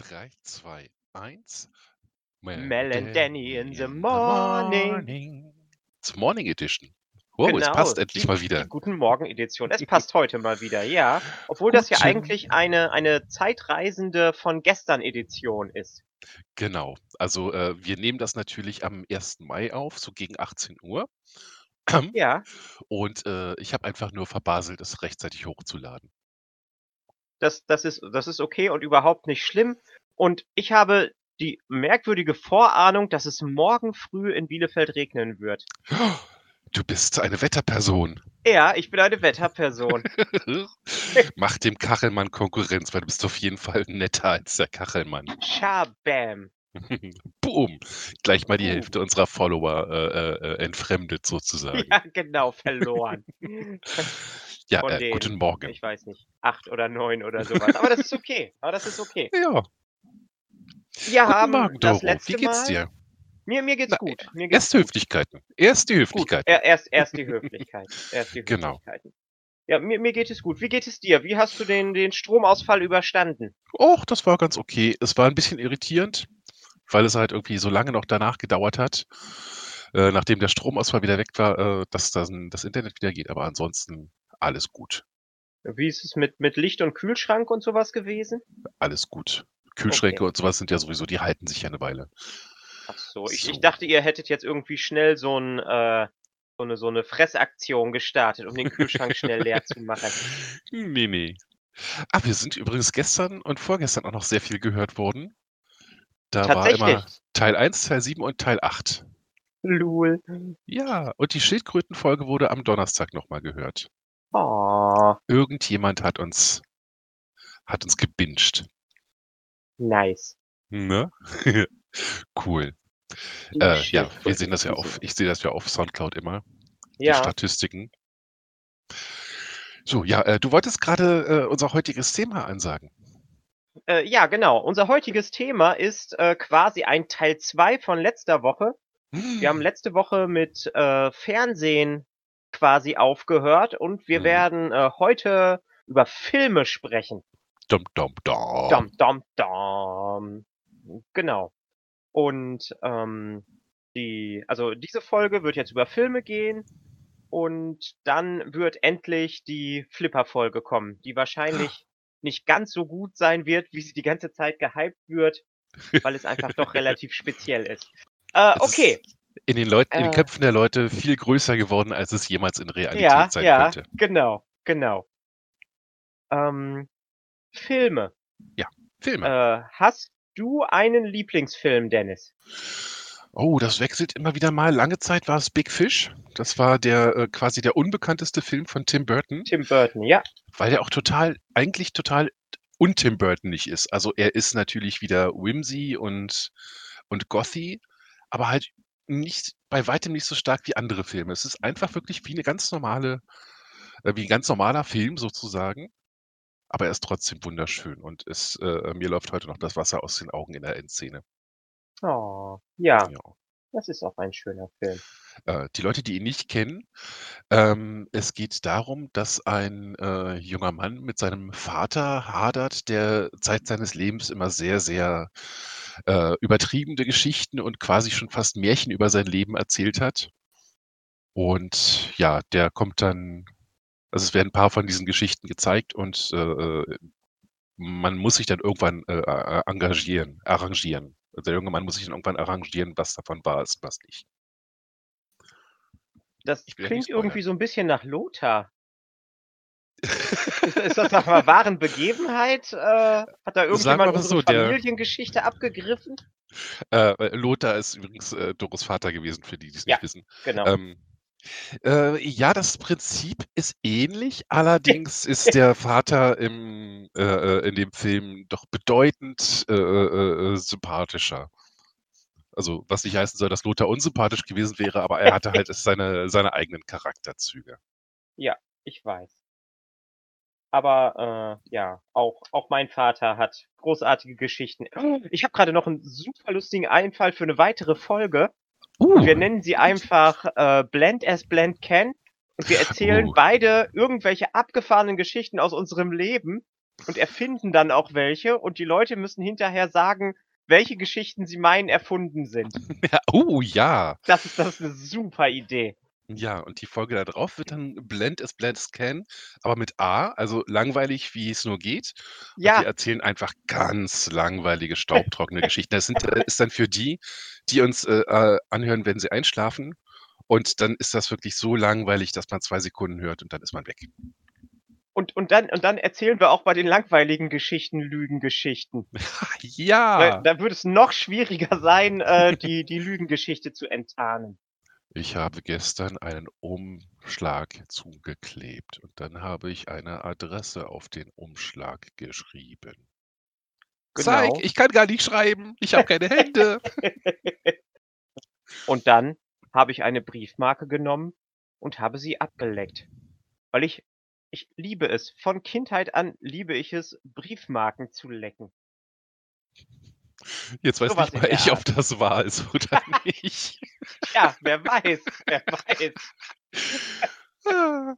3, 2, 1. Mel and Danny in the morning. It's Morning Edition. Wow, es Genau, passt endlich die, mal die wieder. Guten Morgen Edition. Es passt heute mal wieder, ja. Obwohl das ja Guten- eigentlich eine, eine Zeitreisende von gestern Edition ist. Genau. Also äh, wir nehmen das natürlich am 1. Mai auf, so gegen 18 Uhr. Ja, Und äh, ich habe einfach nur verbaselt, es rechtzeitig hochzuladen. Das, das, ist, das ist okay und überhaupt nicht schlimm. Und ich habe die merkwürdige Vorahnung, dass es morgen früh in Bielefeld regnen wird. Du bist eine Wetterperson. Ja, ich bin eine Wetterperson. Mach dem Kachelmann Konkurrenz, weil du bist auf jeden Fall netter als der Kachelmann. Schabam. Boom. Gleich mal die Boom. Hälfte unserer Follower äh, äh, entfremdet sozusagen. Ja, genau, verloren. Ja, Von äh, den, guten Morgen. ich weiß nicht, acht oder neun oder sowas. Aber das ist okay. Aber das ist okay. Ja, Wir guten haben Morgen, das Doro. letzte Wie geht's Mal. dir? Mir, mir geht's Na, gut. Mir geht's Erst Höflichkeiten. Erst die gut. Höflichkeiten. Er, erst, erst die Höflichkeit. Erst die Genau. Höflichkeiten. Ja, mir, mir geht es gut. Wie geht es dir? Wie hast du den, den Stromausfall überstanden? Och, das war ganz okay. Es war ein bisschen irritierend, weil es halt irgendwie so lange noch danach gedauert hat, äh, nachdem der Stromausfall wieder weg war, äh, dass dann das Internet wieder geht. Aber ansonsten alles gut. Wie ist es mit, mit Licht und Kühlschrank und sowas gewesen? Alles gut. Kühlschränke Okay. und sowas sind ja sowieso, die halten sich ja eine Weile. Ach so, ich, So. ich dachte, ihr hättet jetzt irgendwie schnell so, ein, äh, so, eine, so eine Fressaktion gestartet, um den Kühlschrank schnell leer zu machen. Nee, nee. Ah, wir sind übrigens gestern und vorgestern auch noch sehr viel gehört worden. Da war immer. Teil 1, Teil 7 und Teil 8. Lul. Ja, und die Schildkrötenfolge wurde am Donnerstag nochmal gehört. Oh, Irgendjemand hat uns, hat uns gebinged. nice. Ne? cool. Die Äh, ja, wir sehen das ja auf, ich sehe das ja auf Soundcloud immer, die Ja, Statistiken. So, ja, äh, du wolltest gerade äh, unser heutiges Thema ansagen. äh, ja, genau. Unser heutiges Thema ist äh, quasi ein Teil 2 von letzter Woche. Wir haben letzte Woche mit äh, Fernsehen quasi aufgehört und wir Mhm. werden äh, heute über Filme sprechen. Dum, dum, dum. Dom, dom, dom. Genau. Und ähm, die, also diese Folge wird jetzt über Filme gehen und dann wird endlich die Flipper-Folge kommen, die wahrscheinlich nicht ganz so gut sein wird, wie sie die ganze Zeit gehypt wird, weil es einfach doch relativ speziell ist. Äh, okay, ist in den Leuten, in den Äh. Köpfen der Leute viel größer geworden, als es jemals in Realität ja, sein ja, könnte. genau, genau. Ähm, Filme. Filme. Äh, hast du einen Lieblingsfilm, Dennis? Oh, das wechselt immer wieder mal. Lange Zeit war es Big Fish. Das war der äh, quasi der unbekannteste Film von Tim Burton, Tim Burton, ja. weil der auch total, eigentlich total un-Tim Burtonig ist. Also er ist natürlich wieder whimsy und, und gothy, aber halt nicht, bei weitem nicht so stark wie andere Filme. Es ist einfach wirklich wie eine ganz normale, äh, wie ein ganz normaler Film sozusagen. Aber er ist trotzdem wunderschön und es, äh, mir läuft heute noch das Wasser aus den Augen in der Endszene. Oh, ja, Ja. Das ist auch ein schöner Film. Äh, die Leute, die ihn nicht kennen, ähm, es geht darum, dass ein äh, junger Mann mit seinem Vater hadert, der Zeit seines Lebens immer sehr, sehr äh, übertriebene Geschichten und quasi schon fast Märchen über sein Leben erzählt hat. Und ja, der kommt dann, also es werden ein paar von diesen Geschichten gezeigt und äh, äh, man muss sich dann irgendwann engagieren, arrangieren. Also der junge Mann muss sich dann irgendwann arrangieren, was davon wahr ist und was nicht. Das klingt irgendwie so ein bisschen nach Lothar. Ist, ist das nach einer wahren Begebenheit? Äh, hat da irgendjemand mal unsere so, der- Familiengeschichte abgegriffen? Äh, Lothar ist übrigens äh, Doros Vater gewesen, für die, die es Ja. nicht wissen. Genau. Ähm, äh, ja, das Prinzip ist ähnlich, allerdings ist der Vater im, äh, äh, in dem Film doch bedeutend äh, äh, äh, sympathischer. Also, was nicht heißen soll, dass Lothar unsympathisch gewesen wäre, aber er hatte halt seine, seine eigenen Charakterzüge. Ich weiß. Aber äh, ja, auch, auch mein Vater hat großartige Geschichten. Ich habe gerade noch einen super lustigen Einfall für eine weitere Folge. Uh, Wir nennen sie einfach äh, Blend as Blend Can. Und wir erzählen Uh. beide irgendwelche abgefahrenen Geschichten aus unserem Leben. und erfinden dann auch welche und die Leute müssen hinterher sagen, welche Geschichten sie meinen erfunden sind. Ja, oh ja. Das ist, das ist eine super Idee. Ja, und die Folge da drauf wird dann Blend is Blend Scan, aber mit A, also langweilig, wie es nur geht. Und die Ja, erzählen einfach ganz langweilige, staubtrockene Geschichten. Das sind, äh, ist dann für die, die uns äh, äh, anhören, wenn sie einschlafen. Und dann ist das wirklich so langweilig, dass man zwei Sekunden hört und dann ist man weg. und, und, dann, und dann erzählen wir auch bei den langweiligen Geschichten Lügengeschichten. Da, ja, da würde es noch schwieriger sein, äh, die, die Lügengeschichte zu enttarnen. Ich habe gestern einen Umschlag zugeklebt und dann habe ich eine Adresse auf den Umschlag geschrieben. Zeig, Genau. ich kann gar nicht schreiben. Ich habe keine Hände. Und dann habe ich eine Briefmarke genommen und habe sie abgeleckt. Weil ich, ich liebe es. Von Kindheit an liebe ich es, Briefmarken zu lecken. Jetzt weiß nicht mal ich, ob das wahr ist oder nicht. Ja, wer weiß, wer weiß.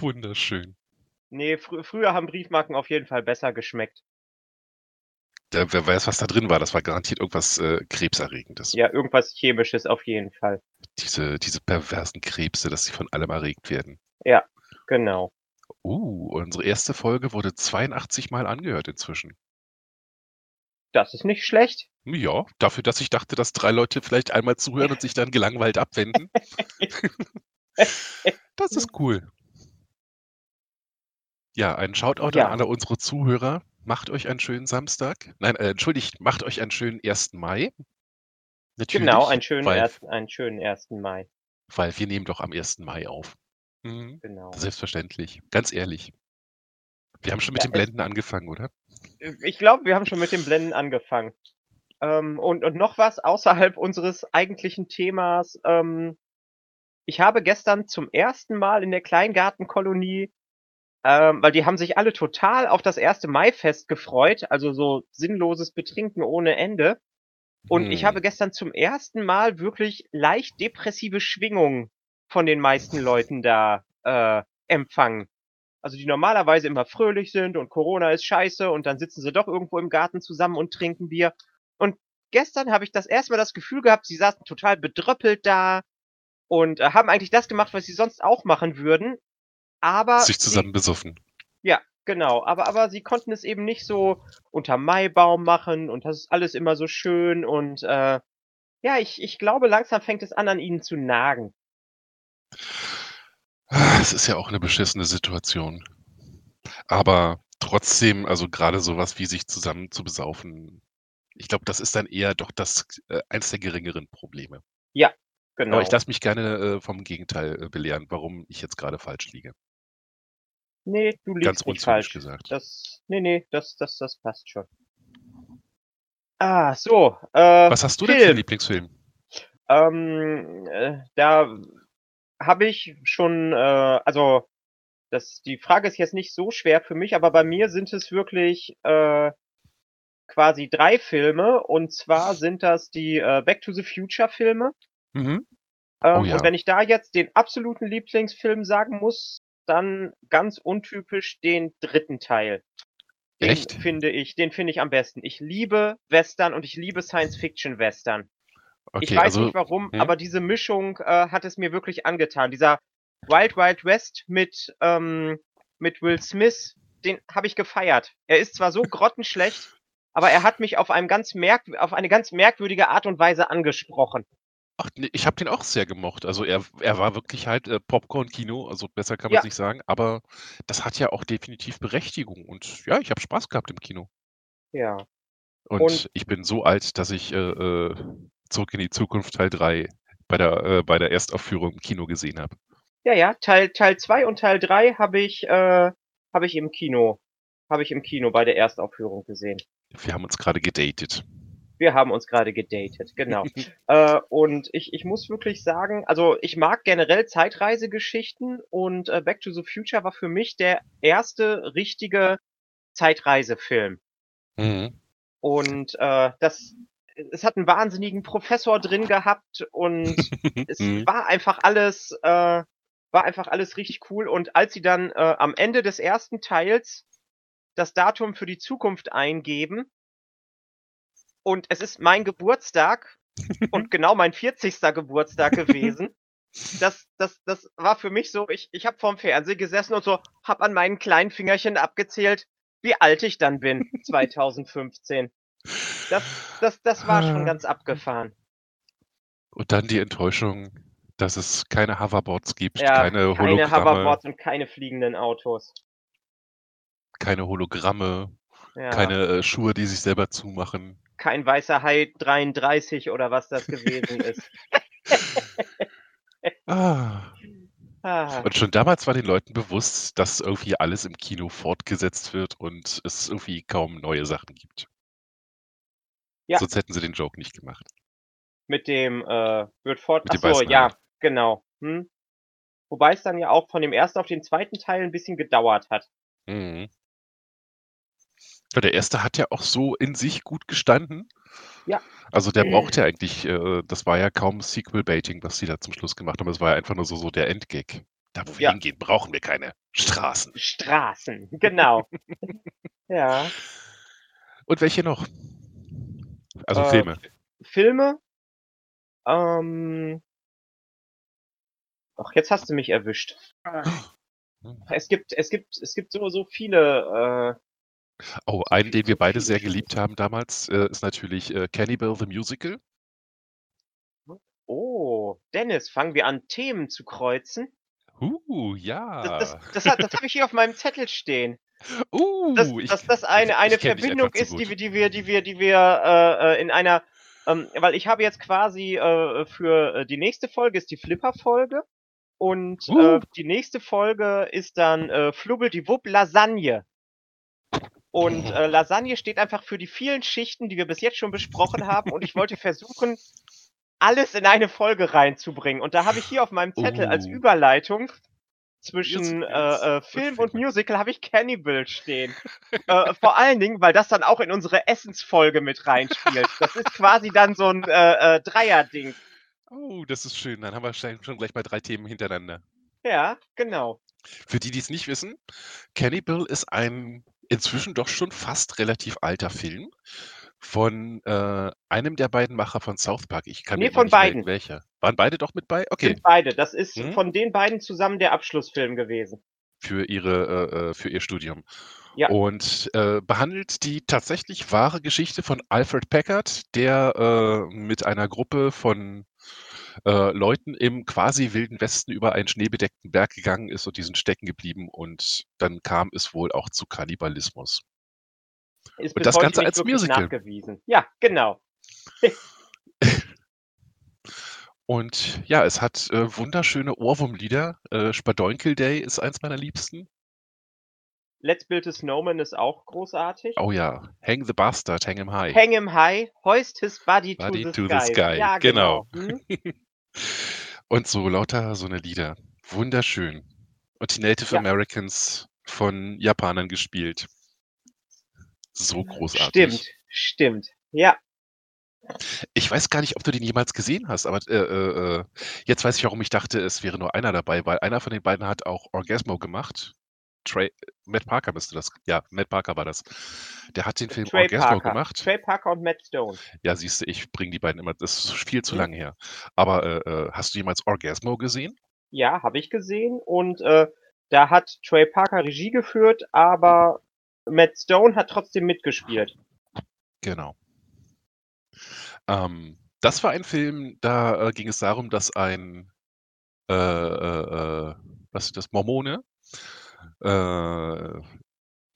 Wunderschön. Nee, frü früher haben Briefmarken auf jeden Fall besser geschmeckt. Der, wer weiß, was da drin war. Das war garantiert irgendwas äh, Krebserregendes. Ja, irgendwas Chemisches auf jeden Fall. Diese, diese perversen Krebse, dass sie von allem erregt werden. Ja, genau. Uh, unsere erste Folge wurde 82 Mal angehört inzwischen. Das ist nicht schlecht. Ja, dafür, dass ich dachte, dass drei Leute vielleicht einmal zuhören und sich dann gelangweilt abwenden. das ist cool. Ja, ein Shoutout Ja. an alle unsere Zuhörer. Macht euch einen schönen Samstag. Nein, äh, entschuldigt, macht euch einen schönen 1. Mai. Natürlich, Genau, einen schönen, weil, ersten, einen schönen 1. Mai. weil wir nehmen doch am 1. Mai auf. Mhm. Genau. Selbstverständlich. Ganz ehrlich. Wir haben schon mit Ja, den Blenden angefangen, oder? Ich glaube, wir haben schon mit den Blenden angefangen. Ähm, und, und noch was außerhalb unseres eigentlichen Themas. Ähm, ich habe gestern zum ersten Mal in der Kleingartenkolonie, ähm, weil die haben sich alle total auf das erste Maifest gefreut, also so sinnloses Betrinken ohne Ende. Und ich Hm. habe gestern zum ersten Mal wirklich leicht depressive Schwingungen von den meisten Leuten da äh, empfangen. Also die normalerweise immer fröhlich sind und Corona ist scheiße und dann sitzen sie doch irgendwo im Garten zusammen und trinken Bier. Und gestern habe ich das erste Mal das Gefühl gehabt, sie saßen total bedröppelt da und äh, haben eigentlich das gemacht, was sie sonst auch machen würden. Aber Sich sie- zusammen besoffen. ja, genau. Aber, aber sie konnten es eben nicht so unter Maibaum machen und das ist alles immer so schön und äh, ja, ich, ich glaube, langsam fängt es an, an ihnen zu nagen. Ah, Es ist ja auch eine beschissene Situation. Aber trotzdem, also gerade sowas wie sich zusammen zu besaufen, ich glaube, das ist dann eher doch das äh, eins der geringeren Probleme. Genau. Aber ich lasse mich gerne äh, vom Gegenteil äh, belehren, warum ich jetzt gerade falsch liege. nee, du liegst Ganz nicht unzynisch falsch. gesagt. Das, nee, nee, das, das, das passt schon. Ah, so. Äh, Was hast du denn für einen Film. Lieblingsfilm? Ähm, äh, da habe ich schon, äh, also das, die Frage ist jetzt nicht so schwer für mich, aber bei mir sind es wirklich äh, quasi drei Filme und zwar sind das die äh, Back to the Future Filme. Mhm. Ähm, Oh ja. Und wenn ich da jetzt den absoluten Lieblingsfilm sagen muss, dann ganz untypisch den dritten Teil. Den Echt? finde ich, den finde ich am besten. Ich liebe Western und ich liebe Science-Fiction-Western. Okay, ich weiß also nicht warum, hm? aber diese Mischung äh, hat es mir wirklich angetan. Dieser Wild Wild West mit, ähm, mit Will Smith, den habe ich gefeiert. Er ist zwar so grottenschlecht, aber er hat mich auf, einem ganz merk auf eine ganz merkwürdige Art und Weise angesprochen. Ach, ne, ich habe den auch sehr gemocht. Also er, er war wirklich halt äh, Popcorn-Kino, also besser kann man Ja. es nicht sagen, aber das hat ja auch definitiv Berechtigung. Und ja, ich habe Spaß gehabt im Kino. Ja. Und, Und- ich bin so alt, dass ich äh, äh, Zurück in die Zukunft Teil 3 bei der, äh, bei der Erstaufführung im Kino gesehen habe. Ja, ja, Teil Teil 2 und Teil 3 habe ich äh, habe ich im Kino habe ich im Kino bei der Erstaufführung gesehen. Wir haben uns gerade gedatet. Wir haben uns gerade gedatet, genau. äh, und ich, ich muss wirklich sagen, also ich mag generell Zeitreisegeschichten und äh, Back to the Future war für mich der erste richtige Zeitreisefilm. Mhm. Und äh, das, es hat einen wahnsinnigen Professor drin gehabt und es Mhm. war einfach alles, äh, war einfach alles richtig cool. Und als sie dann äh, am Ende des ersten Teils das Datum für die Zukunft eingeben. Und es ist mein Geburtstag und genau mein 40. Geburtstag gewesen. Das, das, das war für mich so, ich, ich habe vorm Fernsehen gesessen und so, hab an meinen kleinen Fingerchen abgezählt, wie alt ich dann bin, 2015. Das, das, das war schon Ah. ganz abgefahren. Und dann die Enttäuschung, dass es keine Hoverboards gibt, Ja, keine keine Hologramme, Hoverboards und keine fliegenden Autos. keine Hologramme, Ja. keine äh, Schuhe, die sich selber zumachen. Kein weißer Hai 33 oder was das gewesen ist. Ah. Ah, Und schon damals war den Leuten bewusst, dass irgendwie alles im Kino fortgesetzt wird und es irgendwie kaum neue Sachen gibt. Ja. Sonst hätten sie den Joke nicht gemacht. mit dem äh, wird fort. Mit dem Ach so, weißen ja, genau. Hm. Wobei es dann ja auch von dem ersten auf den zweiten Teil ein bisschen gedauert hat. Mhm. Ja, der erste hat ja auch so in sich gut gestanden. Ja. Also der braucht ja eigentlich, äh, das war ja kaum Sequel-Baiting, was sie da zum Schluss gemacht haben. Es war ja einfach nur so, so der Endgag. Da, wo wir Ja. hingehen, brauchen wir keine Straßen. Straßen, genau. ja. Und welche noch? Also Äh, Filme. Filme. Ähm. Ach, jetzt hast du mich erwischt. Es gibt, es gibt, es gibt so, so viele. Äh, Oh, einen, den wir beide sehr geliebt haben damals, äh, ist natürlich äh, Cannibal the Musical. oh, Dennis, fangen wir an, Themen zu kreuzen. Uh, Das, ja. das, das, hat- das habe ich hier auf meinem Zettel stehen. Uh, dass, ich, dass das eine, eine Verbindung ist, die gut. wir, die wir, die wir, die wir äh, äh, in einer, ähm, weil ich habe jetzt quasi äh, für äh, die nächste Folge ist die Flipper-Folge und Uh. äh, die nächste Folge ist dann äh, Flubbeldiwupp Lasagne. Und äh, Lasagne steht einfach für die vielen Schichten, die wir bis jetzt schon besprochen haben und ich wollte versuchen, alles in eine Folge reinzubringen. Und da habe ich hier auf meinem Zettel als Oh. Überleitung zwischen äh, äh, Film und. Musical habe ich Cannibal stehen. äh, vor allen Dingen, weil das dann auch in unsere Essensfolge mit reinspielt. Das ist quasi dann so ein äh, äh, Dreier-Ding. Oh, das ist schön. Dann haben wir schon gleich mal drei Themen hintereinander. Ja, genau. Für die, die es nicht wissen, Cannibal ist ein inzwischen doch schon fast relativ alter Film von äh, einem der beiden Macher von South Park. Ich kann Nee, mir immer von nicht beiden. welcher. Waren beide doch mit bei? Okay, Sind beide. Das ist Hm? von den beiden zusammen der Abschlussfilm gewesen. für ihre äh, äh, für ihr Studium. Ja. Und äh, behandelt die tatsächlich wahre Geschichte von Alfred Packard, der äh, mit einer Gruppe von äh, Leuten im quasi wilden Westen über einen schneebedeckten Berg gegangen ist und die sind stecken geblieben und dann kam es wohl auch zu Kannibalismus. Ist Und das Ganze als Musical. nachgewiesen. Ja, genau. Und ja, es hat äh, wunderschöne Ohrwurmlieder. Äh, Spadoinkel Day ist eins meiner liebsten. Let's Build a Snowman ist auch großartig. Oh ja, Hang the Bastard, Hang him high. Hang him high, hoist his body, Body to, the, to the sky. sky, Ja, genau. genau. Hm? Und so lauter so eine Lieder. Wunderschön. Und die Native Ja. Americans von Japanern gespielt. So großartig. Stimmt, stimmt. Ja, Ich weiß gar nicht, ob du den jemals gesehen hast, aber äh, äh, äh, jetzt weiß ich, warum ich dachte, es wäre nur einer dabei, weil einer von den beiden hat auch Orgasmo gemacht. Trey, Matt Parker müsste das. Ja, Matt Parker war das. Der hat den Film Trey Orgasmo Parker. gemacht. Trey Parker und Matt Stone. Ja, siehst du, ich bringe die beiden immer. Das ist viel zu Hm. lange her. Aber äh, äh, hast du jemals Orgasmo gesehen? Ja, habe ich gesehen. Und äh, da hat Trey Parker Regie geführt, aber Matt Stone hat trotzdem mitgespielt. Genau. Ähm, das war ein Film, da äh, ging es darum, dass ein, äh, äh, äh, was ist das, Mormone, äh,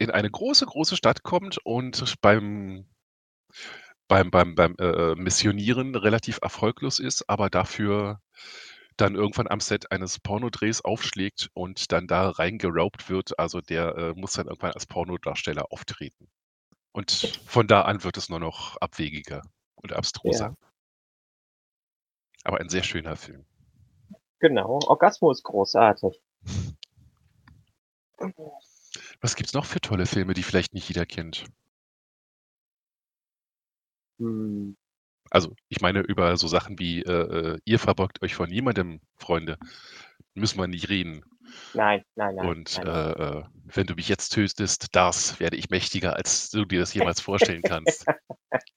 in eine große, große Stadt kommt und beim, beim, beim, beim äh, Missionieren relativ erfolglos ist, aber dafür dann irgendwann am Set eines Pornodrehs aufschlägt und dann da reingeraubt wird. Also der äh, muss dann irgendwann als Pornodarsteller auftreten. Und von da an wird es nur noch abwegiger und abstruser. Aber ein sehr schöner Film. Genau. Orgasmo ist großartig. Was gibt's noch für tolle Filme, die vielleicht nicht jeder kennt? Hm. Also, ich meine über so Sachen wie, äh, äh, ihr verbeugt euch vor niemandem, Freunde. Müssen wir nicht reden. Nein, nein, nein, Und, nein, äh, nein. äh, wenn du mich jetzt tötest, das werde ich mächtiger, als du dir das jemals vorstellen kannst.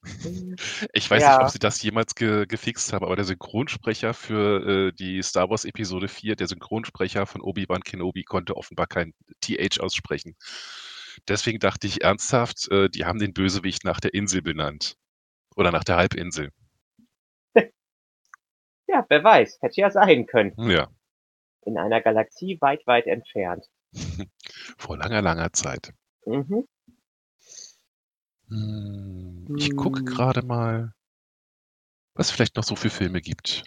Ich weiß nicht, ob Ja. sie das jemals ge gefixt haben, aber der Synchronsprecher für, äh, die Star Wars Episode IV, der Synchronsprecher von Obi-Wan Kenobi konnte offenbar kein TH aussprechen. Deswegen dachte ich ernsthaft, äh, die haben den Bösewicht nach der Insel benannt oder nach der Halbinsel. Ja, wer weiß, hätte ja sein können. Ja. In einer Galaxie weit, weit entfernt. Vor langer, langer Zeit. Mhm. Hm, ich gucke Hm. grade mal was vielleicht noch so für Filme gibt.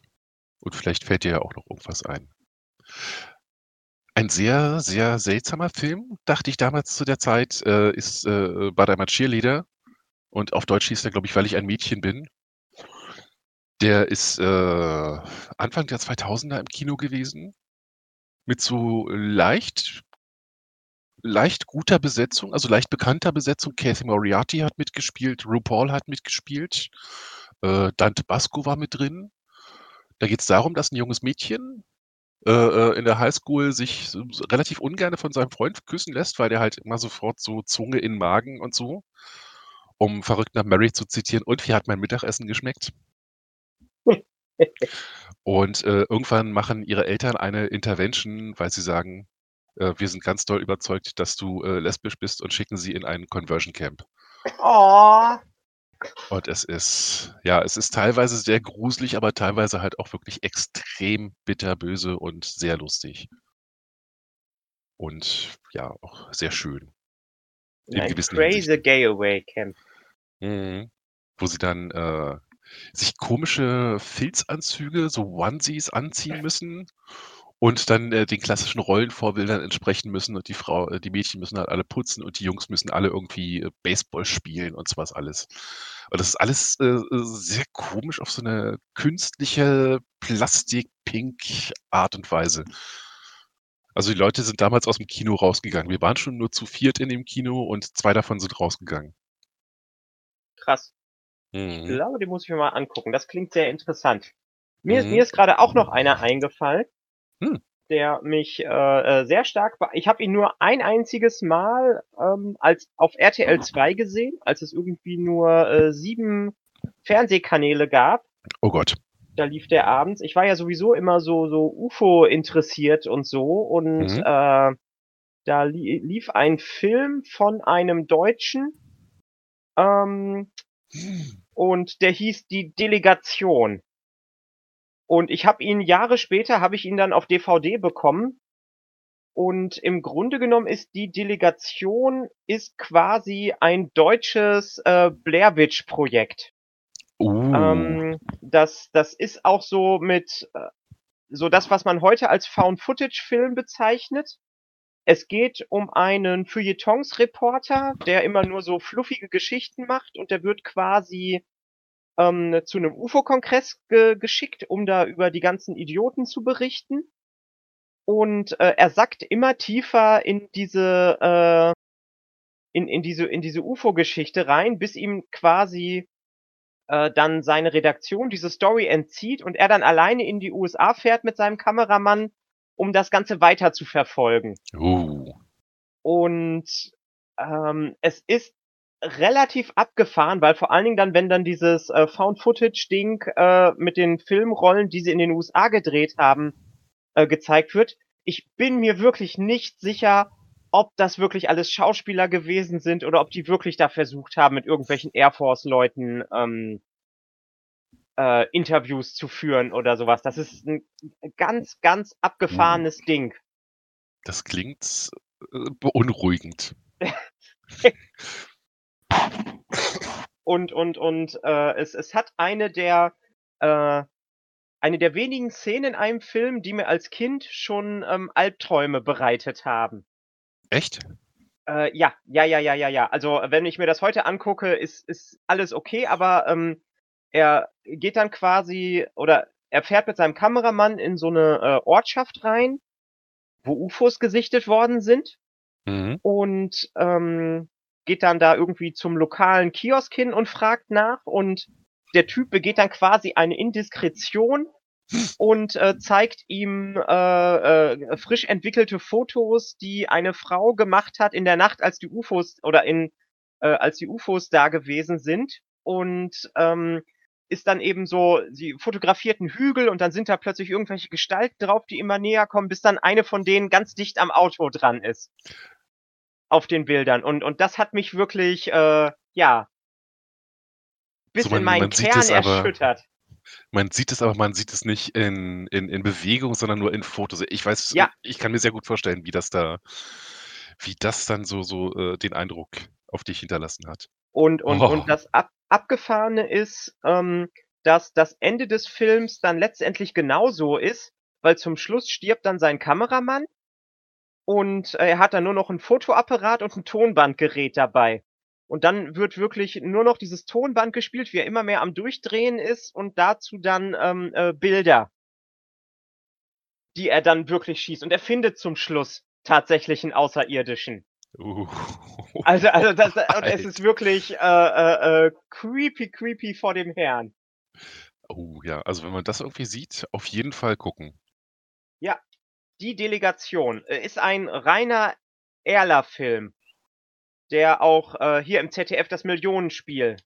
Und vielleicht fällt dir ja auch noch irgendwas ein. Ein sehr, sehr seltsamer Film, dachte ich damals zu der Zeit, äh, ist, äh, „But I'm a Cheerleader“ und auf Deutsch hieß der, glaube ich, „Weil ich ein Mädchen bin“. Der ist, äh, Anfang der 2000er im Kino gewesen mit so leicht leicht guter Besetzung, also leicht bekannter Besetzung. Cathy Moriarty hat mitgespielt, RuPaul hat mitgespielt, äh, Dante Basco war mit drin. Da geht's darum, dass 'n junges Mädchen, äh, äh, in der Highschool sich relativ ungerne von seinem Freund küssen lässt, weil der halt immer sofort so Zunge in 'n Magen und so, um „Verrückt nach Mary“ zu zitieren: „Und wie hat mein Mittagessen geschmeckt?“ Und, äh, irgendwann machen ihre Eltern eine Intervention, weil sie sagen: „Äh, wir sind ganz doll überzeugt, dass du, äh, lesbisch bist“ und schicken sie in ein Conversion Camp. Oh. Und es ist ja, es ist teilweise sehr gruselig, aber teilweise halt auch wirklich extrem bitterböse und sehr lustig. Und ja, auch sehr schön. In Ein gewissen Crazy. Gay Away Camp. Mhm. Wo sie dann, äh, sich komische Filzanzüge, so Onesies anziehen müssen und dann, äh, den klassischen Rollenvorbildern entsprechen müssen und die Frau äh, die Mädchen müssen halt alle putzen und die Jungs müssen alle irgendwie, äh, Baseball spielen und so was alles. Und das ist alles, äh, sehr komisch auf so 'ne künstliche Plastik-Pink-Art und Weise. Also, die Leute sind damals aus'm Kino rausgegangen. Wir waren schon nur zu viert in dem Kino und 2 davon sind rausgegangen. Krass. Ich Mhm. glaube, den muss ich mir mal angucken. Das klingt sehr interessant. Mir ist mir Mhm. ist grade auch noch einer eingefallen, Hm. der mich, äh, äh, sehr stark ich habe ihn nur ein einziges Mal, ähm, als auf RTL 2 gesehen, als es irgendwie nur, äh, 7 Fernsehkanäle gab. Oh Gott. Da lief der abends. Ich war ja sowieso immer so so UFO interessiert und so und, Mhm. äh, da lie lief ein Film von einem Deutschen, ähm, und der hieß „Die Delegation“. Und ich habe ihn Jahre später habe ich ihn dann auf DVD bekommen. Und im Grunde genommen ist „Die Delegation“ ist quasi ein deutsches, äh, Blair-Witch-Projekt. Uh. Ähm, das das ist auch so mit, äh so das, was man heute als Found-Footage-Film bezeichnet. Es geht um einen Feuilletons-Reporter, der immer nur so fluffige Geschichten macht und der wird quasi, ähm, zu 'nem UFO-Kongress ge geschickt, um da über die ganzen Idioten zu berichten. Und, äh, er sackt immer tiefer in diese, äh in in diese in diese UFO-Geschichte rein, bis ihm quasi, äh, dann seine Redaktion diese Story entzieht und er dann alleine in die USA fährt mit seinem Kameramann, um das Ganze weiterzuverfolgen. Uh. Und, ähm, es ist relativ abgefahren, weil vor allen Dingen dann, wenn dann dieses, äh, Found-Footage-Ding, äh, mit den Filmrollen, die sie in den USA gedreht haben, äh, gezeigt wird. Ich bin mir wirklich nicht sicher, ob das wirklich alles Schauspieler gewesen sind oder ob die wirklich da versucht haben, mit irgendwelchen Air Force-Leuten, ähm äh, Interviews zu führen oder so was. Das ist 'n ganz, ganz abgefahrenes Ding. Das klingt, äh, beunruhigend. Und und und, äh, es es hat eine der äh, eine der wenigen Szenen in einem Film, die mir als Kind schon, ähm, Albträume bereitet haben. Echt? Äh, ja. Ja, ja, ja, ja, ja. Also, wenn ich mir das heute angucke, ist ist alles okay, aber, ähm, er geht dann quasi oder er fährt mit seinem Kameramann in so 'ne, äh, Ortschaft rein, wo UFOs gesichtet worden sind Mhm. und, ähm, geht dann da irgendwie zum lokalen Kiosk hin und fragt nach und der Typ begeht dann quasi eine Indiskretion und äh, zeigt ihm äh, äh, frisch entwickelte Fotos, die eine Frau gemacht hat in der Nacht, als die UFOs oder in äh, als die UFOs da gewesen sind und ähm, ist dann eben so, sie fotografierten Hügel und dann sind da plötzlich irgendwelche Gestalten drauf, die immer näher kommen, bis dann eine von denen ganz dicht am Auto dran ist. Auf den Bildern. Und, und das hat mich wirklich, äh, ja, bis So, man- in meinen Kern erschüttert. Man sieht es, aber man sieht es nicht in, in, in Bewegung, sondern nur in Fotos. Ich weiß, Ja. ich kann mir sehr gut vorstellen, wie das da, wie das dann so, so äh, den Eindruck auf dich hinterlassen hat. Und, und, Oh. und das Ab Abgefahrene ist, ähm, dass das Ende des Films dann letztendlich genauso ist, weil zum Schluss stirbt dann sein Kameramann und äh, er hat dann nur noch ein Fotoapparat und ein Tonbandgerät dabei. Und dann wird wirklich nur noch dieses Tonband gespielt, wie er immer mehr am Durchdrehen ist und dazu dann ähm, äh, Bilder, die er dann wirklich schießt. Und er findet zum Schluss tatsächlich einen Außerirdischen. Uh. Also, also das, und es ist wirklich äh, äh, äh, creepy, creepy vor dem Herrn. Oh ja, also wenn man das irgendwie sieht, auf jeden Fall gucken. Die Delegation äh, ist ein reiner Erler-Film, der auch äh, hier im ZDF das Millionenspiel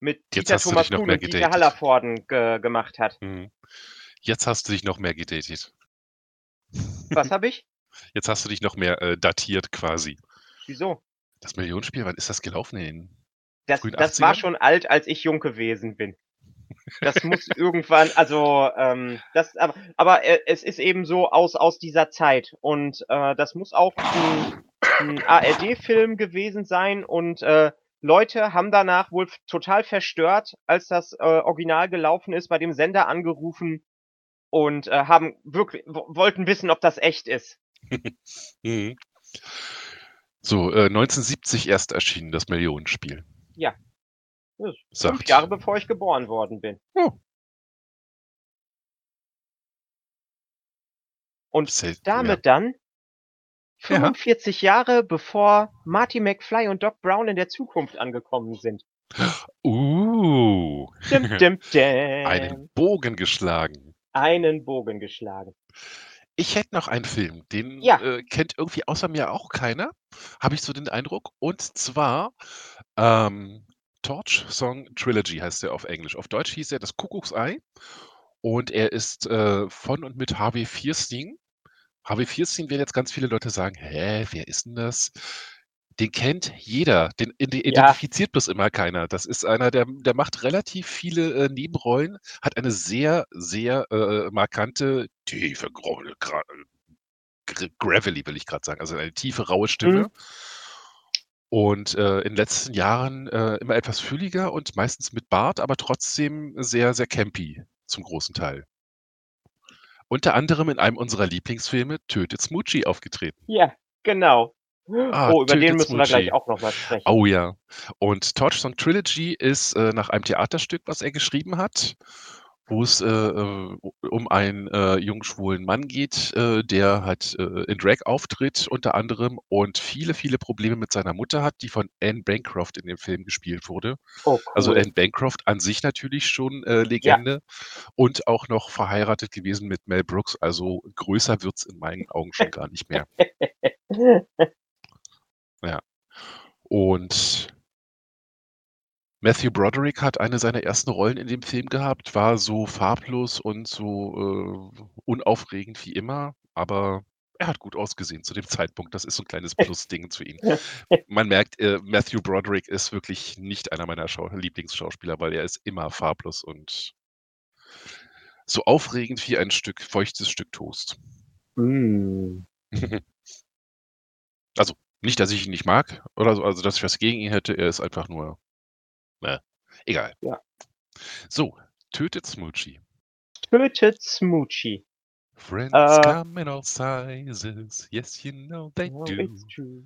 mit Jetzt Dieter Thomas Kuhn und Dieter. Hallervorden ge gemacht hat. Mhm. Jetzt hast du dich noch mehr gedatet. Was habe ich? Jetzt hast du dich noch mehr äh, datiert quasi. Wieso? Das Millionenspiel, wann ist das gelaufen? In Das, das war 80ern? schon alt, als ich jung gewesen bin. Das muss irgendwann, also ähm, das, aber, aber äh, es ist eben so aus aus dieser Zeit und äh, das muss auch ein, ein ARD-Film gewesen sein und äh, Leute haben danach wohl total verstört, als das äh, Original gelaufen ist, bei dem Sender angerufen und äh, haben wirklich wo- wollten wissen, ob das echt ist. Mhm. So, äh, 1970 erst erschienen, das Millionenspiel. Ja. Das ist Sagt. Fünf Jahre bevor ich geboren worden bin. Oh. Und Selten, damit dann Ja. 45 Jahre bevor Marty McFly und Doc Brown in der Zukunft angekommen sind. Ja. Uh. Dim, dim, dim. Einen Bogen geschlagen. Einen Bogen geschlagen. Ich hätte noch einen Film, den Ja. äh, kennt irgendwie außer mir auch keiner, habe ich so den Eindruck. Und zwar ähm, Torch Song Trilogy heißt er auf Englisch. Auf Deutsch hieß er Das Kuckucksei. Und er ist äh, von und mit Harvey Fierstein. Harvey Fierstein werden jetzt ganz viele Leute sagen, hä, wer ist denn das? Den kennt jeder, den ide- Ja. identifiziert bloß immer keiner. Das ist einer, der, der macht relativ viele äh, Nebenrollen, hat eine sehr, sehr äh, markante, tiefe, gra gr- gravelly will ich gerade sagen, also eine tiefe, raue Stimme. Mhm. Und äh, in den letzten Jahren äh, immer etwas fülliger und meistens mit Bart, aber trotzdem sehr, sehr campy zum großen Teil. Unter anderem in einem unserer Lieblingsfilme Tötet Smoochie aufgetreten. Ja, genau. Ah, oh, über den müssen wir gleich Smoochie. auch noch mal sprechen. Oh ja. Und Torch Song Trilogy ist äh, nach einem Theaterstück, was er geschrieben hat, wo es äh, äh, um einen äh, jungen schwulen Mann geht, äh, der halt äh, in Drag auftritt unter anderem und viele, viele Probleme mit seiner Mutter hat, die von Anne Bancroft in dem Film gespielt wurde. Oh, Also cool. Anne Bancroft an sich natürlich schon äh, Legende und auch noch verheiratet gewesen mit Mel Brooks. Also größer wird's in meinen Augen schon gar nicht mehr. Und Matthew Broderick hat eine seiner ersten Rollen in dem Film gehabt, war so farblos und so äh, unaufregend wie immer, aber er hat gut ausgesehen zu dem Zeitpunkt. Das ist so ein kleines Plus-Ding zu ihm. Man merkt, äh, Matthew Broderick ist wirklich nicht einer meiner Schau Lieblingsschauspieler, weil er ist immer farblos und so aufregend wie ein Stück feuchtes Stück Toast. Mm. Also, nicht, dass ich ihn nicht mag oder so, also dass ich was gegen ihn hätte, er ist einfach nur, ne, egal. Ja. So, tötet Smoochie. Tötet Smoochie. Friends Äh. come in all sizes, yes you know they Oh, do. it's true.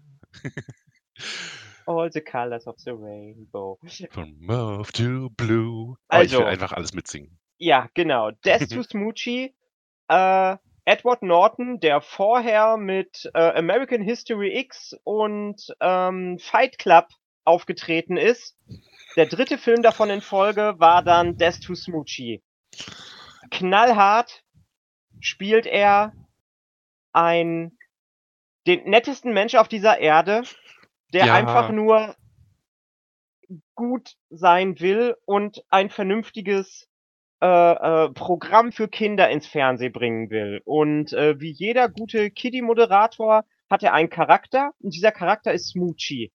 All the colors of the rainbow. From mauve to blue. Oh, ich will Also. einfach alles mitsingen. Ja, genau. Death to Smoochie. Äh, Edward Norton, der vorher mit äh, American History X und ähm, Fight Club aufgetreten ist. Der dritte Film davon in Folge war dann Death to Smoochie. knallhart spielt er ein den nettesten Mensch auf dieser Erde, der Ja. einfach nur gut sein will und ein vernünftiges, äh, äh, Programm für Kinder ins Fernsehen bringen will. Und, äh, wie jeder gute Kiddie-Moderator hat er einen Charakter und dieser Charakter ist Smoochie.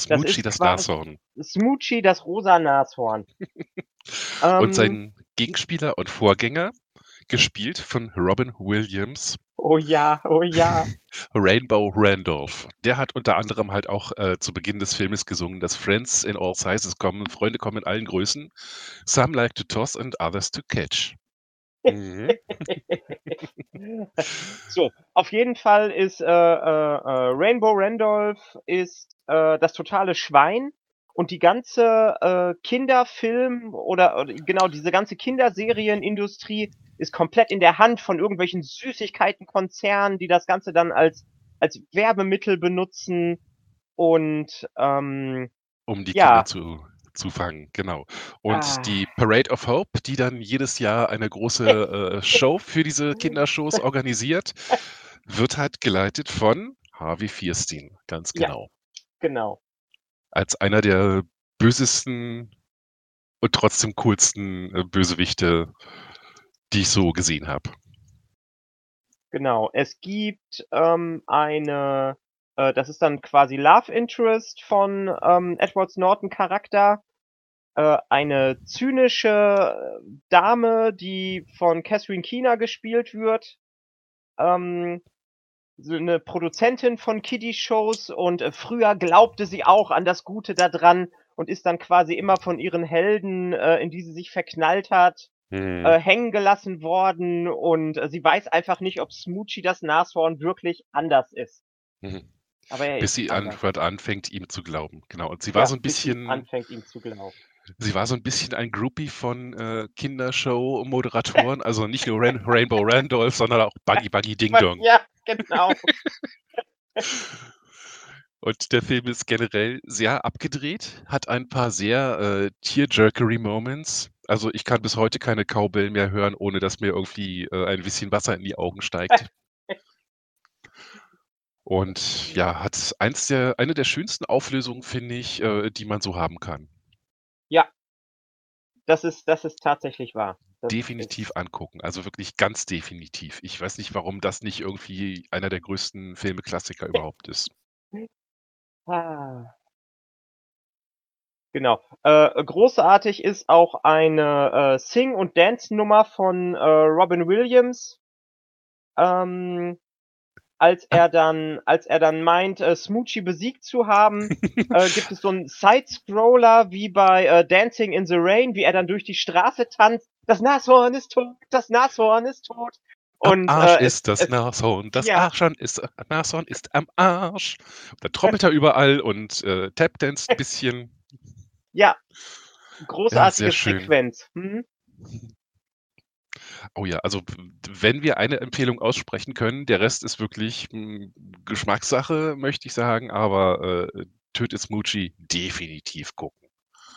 Smoochie, das quasi Nashorn. Smoochie, das rosa Nashorn. Ähm, Und sein Gegenspieler und Vorgänger, gespielt von Robin Williams, oh ja, oh ja. Rainbow Randolph. Der hat unter anderem halt auch äh, zu Beginn des Filmes gesungen, dass Friends in all sizes kommen, Freunde kommen in allen Größen. Some like to toss and others to catch. Mhm. So, auf jeden Fall ist, äh, äh, äh, Rainbow Randolph ist, äh, das totale Schwein und die ganze, äh, Kinderfilm oder oder genau, diese ganze Kinderserienindustrie ist komplett in der Hand von irgendwelchen Süßigkeitenkonzernen, die das Ganze dann als als Werbemittel benutzen und, ähm, Um die ja. Kinder zu zu fangen, genau. Und Ah. die Parade of Hope, die dann jedes Jahr eine große, äh, Show für diese Kindershows organisiert, wird halt geleitet von Harvey Fierstein, ganz genau. Genau. Als einer der bösesten und trotzdem coolsten, äh, Bösewichte, die ich so gesehen habe. Genau. Es gibt, ähm, eine äh, das ist dann quasi Love Interest von, ähm, Edward Norton Charakter, äh, eine zynische Dame, die von Catherine Keener gespielt wird. Ähm, so 'ne Produzentin von Kiddie-Shows und, äh, früher glaubte sie auch an das Gute da dran und ist dann quasi immer von ihren Helden, äh, in die sie sich verknallt hat, Mhm. äh, hängen gelassen worden und, äh, sie weiß einfach nicht, ob Smoochie das Nashorn wirklich anders ist. Aber er Bis sie. Anfang anfängt, ihm zu glauben, genau. Und sie war Ja, so 'n bis sie bisschen anfängt, ihm zu glauben. sie war so 'n bisschen ein Groupie von, äh, Kindershow-Moderatoren, also nicht nur Rain Rainbow Randolph, sondern auch Buggy Buggy Ding Dong. Ja, genau. Und der Film ist generell sehr abgedreht, hat ein paar sehr, äh, tearjerkery Moments. Also, ich kann bis heute keine Cowbell mehr hören, ohne dass mir irgendwie, äh, ein bisschen Wasser in die Augen steigt. Und ja, hat eins der eine der schönsten Auflösungen, finde ich, äh, die man so haben kann. Ja. Das ist das ist tatsächlich wahr. Definitiv angucken, also wirklich ganz definitiv. Ich weiß nicht, warum das nicht irgendwie einer der größten Filme-Klassiker überhaupt ist. Ah. Genau. Äh, großartig ist auch eine, äh, Sing und Dance-Nummer von, äh, Robin Williams. Ähm, als er dann als er dann meint, äh, Smoochie besiegt zu haben, äh, gibt es so 'n Side-Scroller wie bei, äh, Dancing in the Rain, wie er dann durch die Straße tanzt. Das Nashorn ist tot, das Nashorn ist tot. Am Und, Arsch äh, ist das es Nashorn, das ja. Arschhorn ist äh, Nashorn ist am Arsch. Dann trommelt er überall und, äh, tapdanced 'n bisschen. Ja. Ja, Großartige schön. Sequenz. Mhm. Oh ja, also wenn wir eine Empfehlung aussprechen können, der Rest ist wirklich, hm, Geschmackssache, möchte ich sagen, aber, äh, Tötet Smoochie definitiv gucken.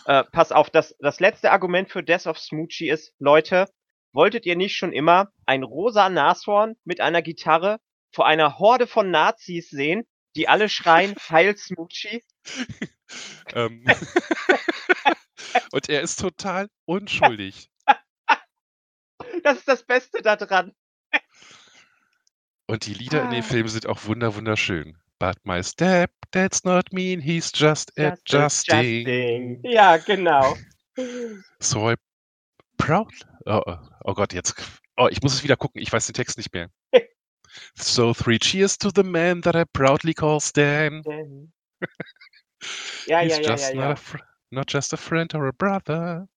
Äh, pass auf, das das letzte Argument für Death of Smoochie ist: Leute, wolltet ihr nicht schon immer ein rosa Nashorn mit einer Gitarre vor einer Horde von Nazis sehen, die alle schreien: „Heil Smoochie?“ Ähm. Und er ist total unschuldig. Das ist das Beste da dran. Und die Lieder in den Ah. Filmen sind auch wunder wunderschön. But my stepdad's not mean, he's just Just adjusting. adjusting. Ja, genau. So I proud oh, oh, oh Gott, jetzt oh, ich muss es wieder gucken, ich weiß den Text nicht mehr. So three cheers to the man that I proudly call Stan. Ja, He's ja, ja, just ja, not ja. a fr not just a friend or a brother.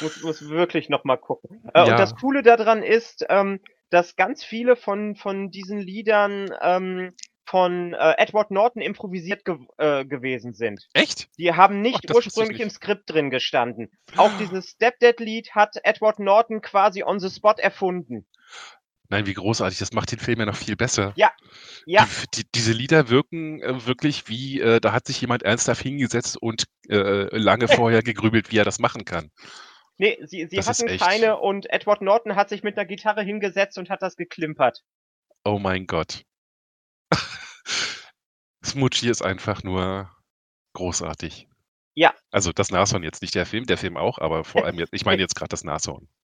Muss muss wirklich noch mal gucken. Äh, und das Ja. Coole da dran ist, ähm, dass ganz viele von von diesen Liedern, ähm, von, äh, Edward Norton improvisiert gew äh, gewesen sind. Echt? Die haben Ach, nicht ich ursprünglich im nicht. Skript drin gestanden. Auch dieses Stepdad-Lied hat Edward Norton quasi on the spot erfunden. Nein, wie großartig, das macht den Film ja noch viel besser. Ja, ja. Die die diese Lieder wirken, äh, wirklich wie, äh, da hat sich jemand ernsthaft hingesetzt und, äh, lange vorher gegrübelt, wie er das machen kann. Ne, sie sie Das hatten keine und Edward Norton hat sich mit 'ner Gitarre hingesetzt und hat das geklimpert. Oh mein Gott. Smoochie ist einfach nur großartig. Ja. Also, das Nashorn jetzt, nicht der Film, der Film auch, aber vor allem jetzt ich meine jetzt grad das Nashorn.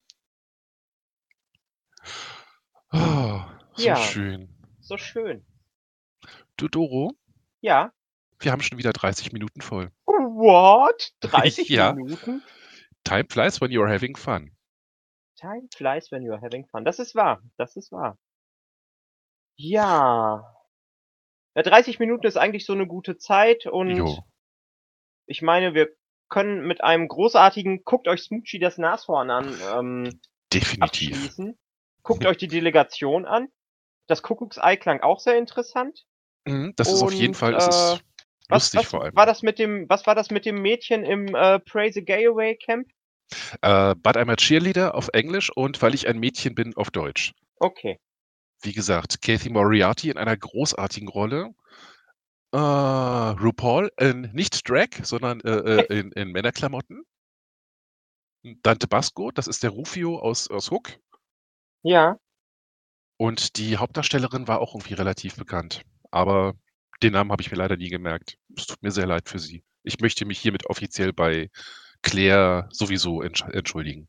Oh, so Ja. schön. So schön. Du, Doro? Ja? Wir haben schon wieder 30 Minuten voll. What? 30 Ja. Minuten? Time flies when you're having fun. Time flies when you're having fun. Das ist wahr, das ist wahr. Ja. Ja, 30 Minuten ist eigentlich so 'ne gute Zeit und Jo. ich meine, wir können mit einem großartigen „Guckt euch Smoochie das Nashorn an“, ähm, Definitiv. abschließen. Guckt euch die Delegation an. Das Kuckucksei klang auch sehr interessant. Mhm, das ist auf jeden Und, Fall äh, was lustig was vor allem. war das mit dem was war das mit dem Mädchen im, äh, Pray the Gay Away Camp? Äh, „But I'm a Cheerleader“ auf Englisch und „Weil ich ein Mädchen bin“ auf Deutsch. Okay. Wie gesagt, Kathy Moriarty in einer großartigen Rolle. Äh, RuPaul in nicht Drag, sondern, äh, äh, in in Männerklamotten. Dante Basco, das ist der Rufio aus aus Hook. Ja. Und die Hauptdarstellerin war auch irgendwie relativ bekannt, aber den Namen habe ich mir leider nie gemerkt. Es tut mir sehr leid für sie. Ich möchte mich hiermit offiziell bei Claire sowieso entsch entschuldigen.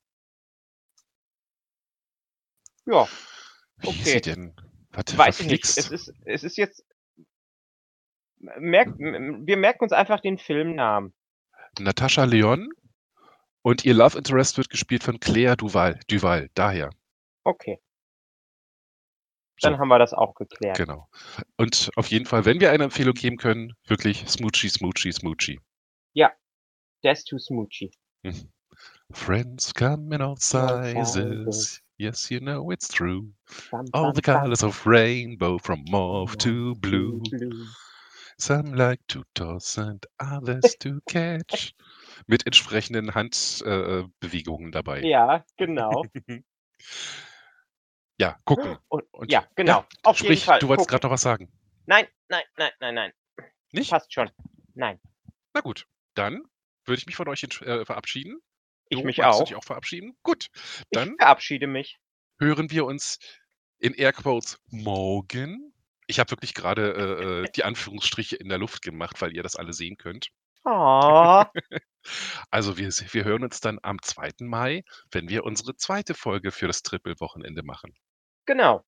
Ja. Wie hieß Okay. sie denn? Warte, Weiß ich nicht. Es ist es ist jetzt merkt wir merken uns einfach den Filmnamen. Natascha Lyonne und ihr Love Interest wird gespielt von Claire Duval Duval, daher. Okay. So. Dann haben wir das auch geklärt. Genau. Und auf jeden Fall, wenn wir eine Empfehlung geben können, wirklich Smoochie, Smoochie, Smoochie. Ja. That's too Smoochie. Mhm. Friends come in all sizes. Yes, you know it's true. All the colors of rainbow from mauve to blue. Some like to toss and others to catch. Mit entsprechenden Hand äh, Bewegungen dabei. Ja, genau. Ja, gucken. Und Und ja, genau. Auf jeden sprich, Fall du wolltest grad noch was sagen. Nein, nein, nein, nein, nein. Nicht? Passt schon. Nein. Na gut, dann würde ich mich von euch äh, verabschieden. Ich mich magst du auch. dich auch verabschieden? Gut, Ich dann verabschiede mich. hören wir uns in Airquotes morgen. Ich habe wirklich grade, äh, äh, die Anführungsstriche in der Luft gemacht, weil ihr das alle sehen könnt. Oh. Also, wir wir hören uns dann am 2. Mai, wenn wir unsere 2. Folge für das Triple-Wochenende machen. Genau.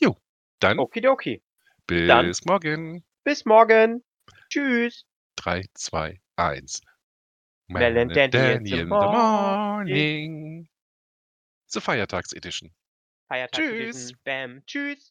Jo, dann Okidoki. Dann bis morgen. bis morgen. Tschüss. 3, 2, 1. Mel and Danny in the in the morning. The Feiertags-Edition. Feiertags Tschüss. Edition. Bam. Tschüss.